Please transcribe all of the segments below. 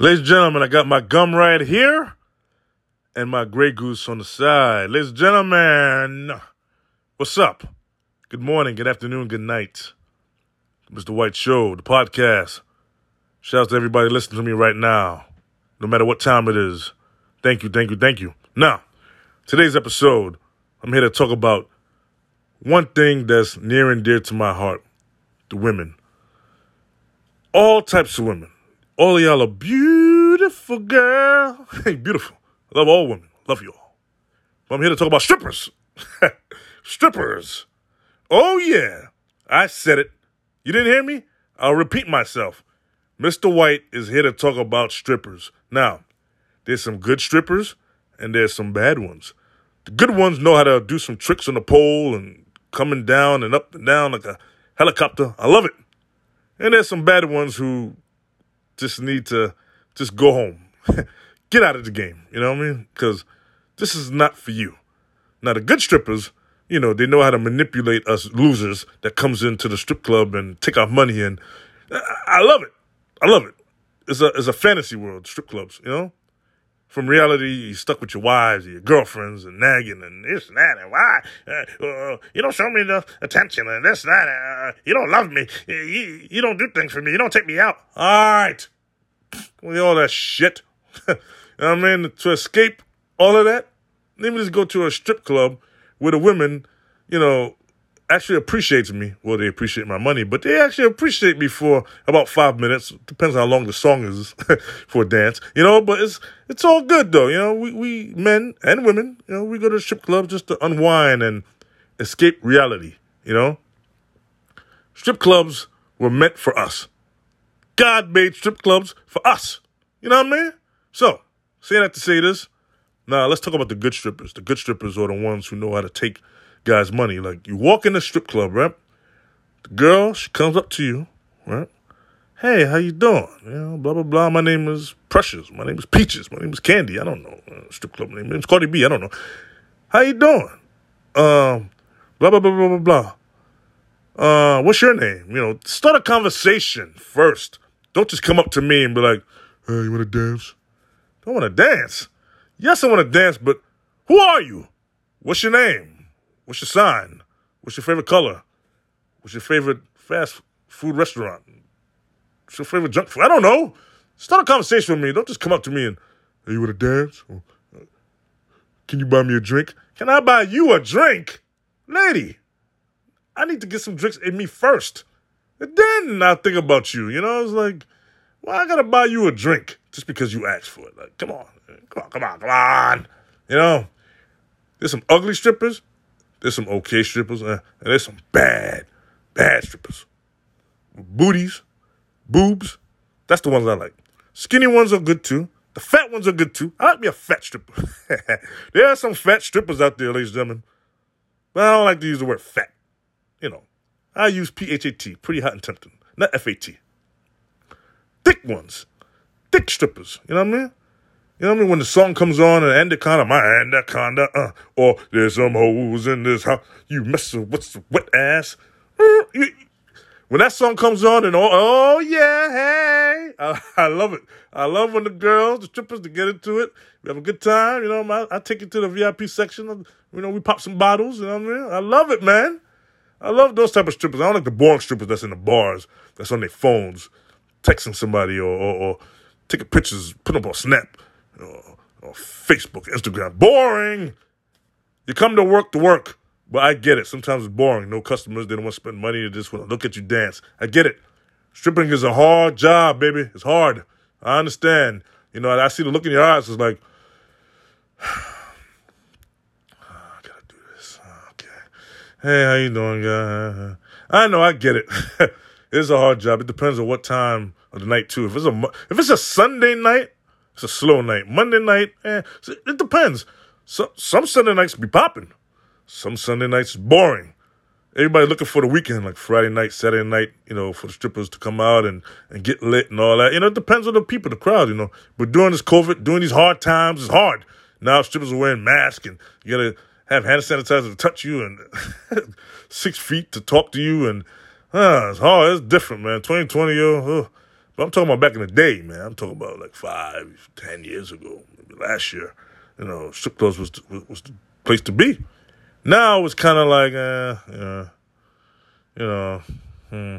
Ladies and gentlemen, I got my gum right here and my Grey Goose on the side. Ladies and gentlemen, what's up? Good morning, good afternoon, good night. Mr. White Show, the podcast. Shout out to everybody listening to me right now, no matter what time it is. Thank you, thank you, thank you. Now, today's episode, I'm here to talk about one thing that's near and dear to my heart the women. All types of women all y'all are beautiful, girl. Hey, beautiful. I love all women. Love you all. But I'm here to talk about strippers. strippers. Oh, yeah. I said it. You didn't hear me? I'll repeat myself. Mr. White is here to talk about strippers. Now, there's some good strippers and there's some bad ones. The good ones know how to do some tricks on the pole and coming down and up and down like a helicopter. I love it. And there's some bad ones who just need to just go home. Get out of the game. You know what I mean? Because this is not for you. Now, the good strippers, you know, they know how to manipulate us losers that comes into the strip club and take our money. And I love it. I love it. It's a, it's a fantasy world, strip clubs, you know? From reality, you're stuck with your wives, and your girlfriends, and nagging, and this and that, and why? Uh, uh, you don't show me enough attention, and this and that. Uh, you don't love me. You, you don't do things for me. You don't take me out. All right. With all that shit. you I mean? To escape all of that, let me just go to a strip club where the women, you know, actually appreciates me. Well, they appreciate my money, but they actually appreciate me for about five minutes. Depends how long the song is for a dance, you know. But it's it's all good though, you know. We we men and women, you know, we go to strip clubs just to unwind and escape reality, you know. Strip clubs were meant for us. God made strip clubs for us. You know what I mean? So, say that to say this. Now, let's talk about the good strippers. The good strippers are the ones who know how to take guys' money. Like, you walk in the strip club, right? The girl, she comes up to you, right? Hey, how you doing? You know, blah, blah, blah. My name is Precious. My name is Peaches. My name is Candy. I don't know. Uh, strip club name. Name's Cardi B. I don't know. How you doing? Um, blah, blah, blah, blah, blah, blah. Uh, what's your name? You know, start a conversation first. Don't just come up to me and be like, hey, you want to dance? I want to dance. Yes, I want to dance, but who are you? What's your name? What's your sign? What's your favorite color? What's your favorite fast food restaurant? What's your favorite junk food? I don't know. Start a conversation with me. Don't just come up to me and, hey, you want to dance? Uh, can you buy me a drink? Can I buy you a drink? Lady, I need to get some drinks in me first. And then I'll think about you. You know, I was like, well, I gotta buy you a drink just because you asked for it. Like, come on, come on, come on, come on. You know, there's some ugly strippers, there's some okay strippers, uh, and there's some bad, bad strippers. Booties, boobs, that's the ones I like. Skinny ones are good too. The fat ones are good too. I like me a fat stripper. there are some fat strippers out there, ladies and gentlemen. But I don't like to use the word fat. You know, I use P-H-A-T, pretty hot and tempting, not F-A-T. Thick ones, thick strippers, you know what I mean? You know what I mean? When the song comes on and Anaconda, my Anaconda, uh, or there's some hoes in this house, you messing with some wet ass. When that song comes on and oh, yeah, hey, I, I, love it. I love when the girls, the strippers, to get into it. We have a good time. You know, I, I take you to the VIP section. You know, we pop some bottles. You know what I mean? I love it, man. I love those type of strippers. I don't like the boring strippers that's in the bars, that's on their phones, texting somebody or, or, or taking pictures, putting up on Snap or, or Facebook, Instagram. Boring. You come to work to work, but I get it. Sometimes it's boring. No customers. They don't want to spend money. They just want to look at you dance. I get it. Stripping is a hard job, baby. It's hard. I understand. You know, I see the look in your eyes. It's like, ah, I gotta do this. Ah, okay. Hey, how you doing, guy? I know, I get it. it's a hard job. It depends on what time of the night too. If it's a if it's a Sunday night, it's a slow night. Monday night, eh, it depends. So, some Sunday nights be popping. Some Sunday nights boring. Everybody looking for the weekend, like Friday night, Saturday night, you know, for the strippers to come out and, and get lit and all that. You know, it depends on the people, the crowd, you know. But during this COVID, during these hard times, it's hard. Now strippers are wearing masks and you gotta have hand sanitizer to touch you and six feet to talk to you and uh, it's hard. It's different, man. 2020, yo. But I'm talking about back in the day, man. I'm talking about like five, ten years ago, maybe last year. You know, strip clubs was the, was the place to be. Now it's kind of like, uh, yeah, you know, hmm,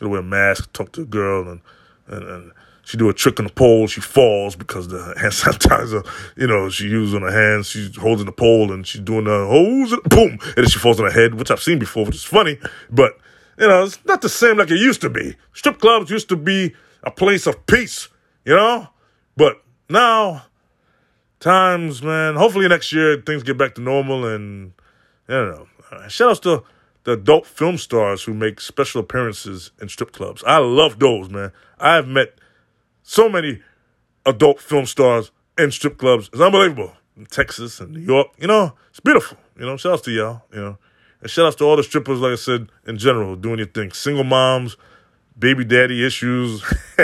gotta wear a mask, talk to a girl, and and, and she do a trick on the pole. She falls because the hand sanitizer, you know, she used on her hands. She's holding the pole and she's doing the hose, and boom, and then she falls on her head, which I've seen before, which is funny. But you know, it's not the same like it used to be. Strip clubs used to be a place of peace, you know, but now times, man. Hopefully next year things get back to normal, and I don't know. Uh, shout outs to the adult film stars who make special appearances in strip clubs. I love those, man. I've met so many adult film stars in strip clubs. It's unbelievable. In Texas and New York, you know, it's beautiful. You know, shout outs to y'all, you know. And shout outs to all the strippers, like I said, in general, doing your thing. Single moms, baby daddy issues.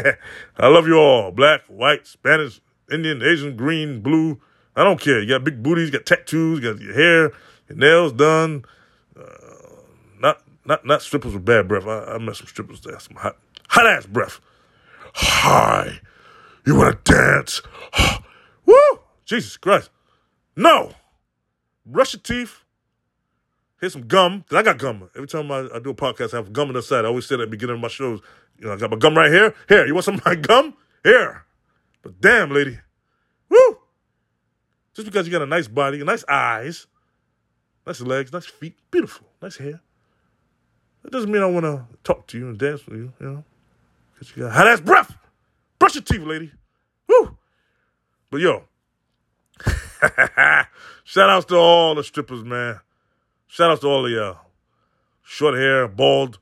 I love you all. Black, white, Spanish, Indian, Asian, green, blue. I don't care. You got big booties, you got tattoos, you got your hair, your nails done. Uh, not not not strippers with bad breath. I, I met some strippers that some hot hot ass breath. Hi. You wanna dance? Woo! Jesus Christ. No. Brush your teeth. Here's some gum. I got gum. Every time I, I do a podcast, I have gum on the side. I always say that at the beginning of my shows. You know, I got my gum right here. Here, you want some of my gum? Here. But damn, lady. Woo! Just because you got a nice body, nice eyes, nice legs, nice feet, beautiful, nice hair. That doesn't mean I want to talk to you and dance with you, you know. Because you got hot ass breath. Brush your teeth, lady. Woo! But yo, shout outs to all the strippers, man. Shout out to all of y'all. Uh, short hair, bald,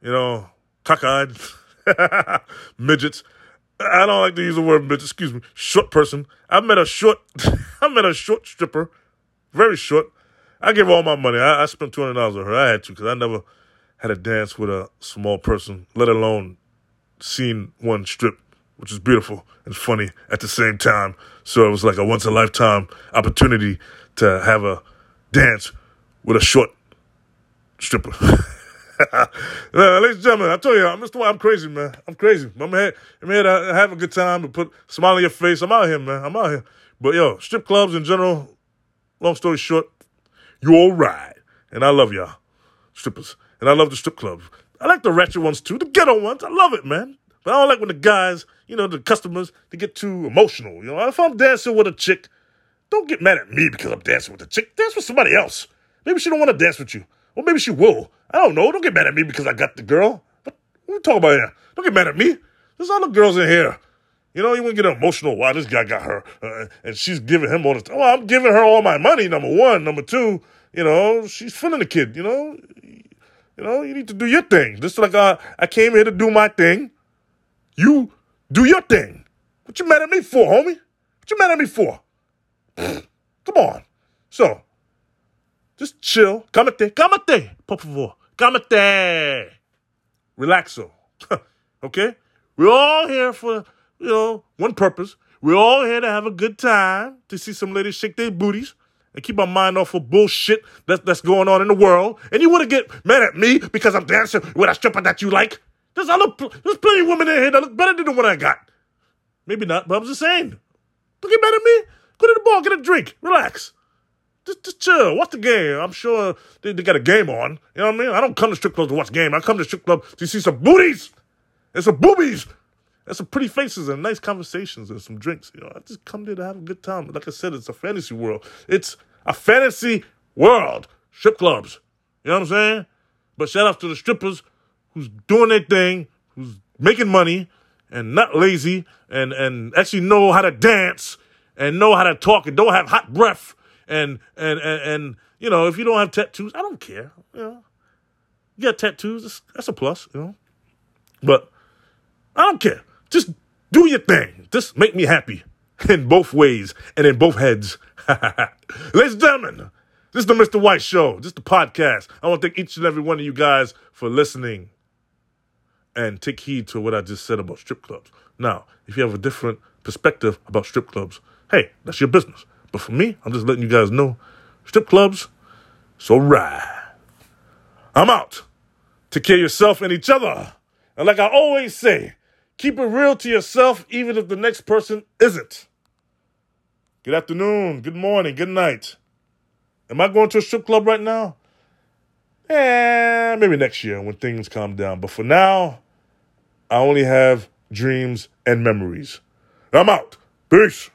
you know, cockeyed, midgets. I don't like to use the word midget, excuse me, short person. I met a short, I met a short stripper, very short. I gave all my money. I, I spent two hundred dollars on her. I had to because I never had a dance with a small person, let alone seen one strip, which is beautiful and funny at the same time. So it was like a once in a lifetime opportunity to have a dance with a short stripper. uh, ladies and gentlemen, I tell you, I'm Mr. White, I'm crazy, man. I'm crazy. I'm here, I'm here to have a good time and put smile on your face. I'm out here, man. I'm out here. But yo, strip clubs in general, long story short, you all right. And I love y'all, strippers. And I love the strip clubs. I like the ratchet ones too, the ghetto ones. I love it, man. But I don't like when the guys, you know, the customers, they get too emotional. You know, if I'm dancing with a chick, don't get mad at me because I'm dancing with a chick. Dance with somebody else. Maybe she don't want to dance with you. Or maybe she will. I don't know. Don't get mad at me because I got the girl. But what are we talking about here? Don't get mad at me. There's other girls in here. You know, you to get emotional. Why this guy got her, uh, and she's giving him all time. Well, I'm giving her all my money. Number one, number two. You know, she's feeling the kid. You know, you know, you need to do your thing. Just like I came here to do my thing. You do your thing. What you mad at me for, homie? What you mad at me for? Come on. So, just chill. Cámate, cámate, por favor. Cámate. Relaxo. okay? We're all here for, you know, one purpose. We're all here to have a good time, to see some ladies shake their booties and keep our mind off of bullshit that's, that's going on in the world. And you want to get mad at me because I'm dancing with a stripper that you like? There's other, there's plenty of women in here that look better than the one I got. Maybe not, but I'm just saying. Don't get mad at me. Go to the bar, get a drink, relax. Just, just chill. Watch the game. I'm sure they, they got a game on. You know what I mean? I don't come to strip clubs to watch game. I come to strip club to see some booties and some boobies and some pretty faces and nice conversations and some drinks. You know, I just come there to have a good time. Like I said, it's a fantasy world. It's a fantasy world. Strip clubs. You know what I'm saying? But shout out to the strippers who's doing their thing, who's making money and not lazy and, and actually know how to dance and know how to talk and don't have hot breath and and and, and you know, if you don't have tattoos, I don't care. You know, you got tattoos, that's, a plus. You know, but I don't care. Just do your thing. Just make me happy in both ways and in both heads. Ladies and gentlemen, this is the Mr. White Show. This is the podcast. I want to thank each and every one of you guys for listening and take heed to what I just said about strip clubs. Now, if you have a different perspective about strip clubs, hey, that's your business. But for me, I'm just letting you guys know strip clubs, so right. I'm out. Take care of yourself and each other. And like I always say, Keep it real to yourself, even if the next person isn't. Good afternoon, good morning, good night. Am I going to a strip club right now? Eh, maybe next year when things calm down. But for now, I only have dreams and memories. I'm out. Peace.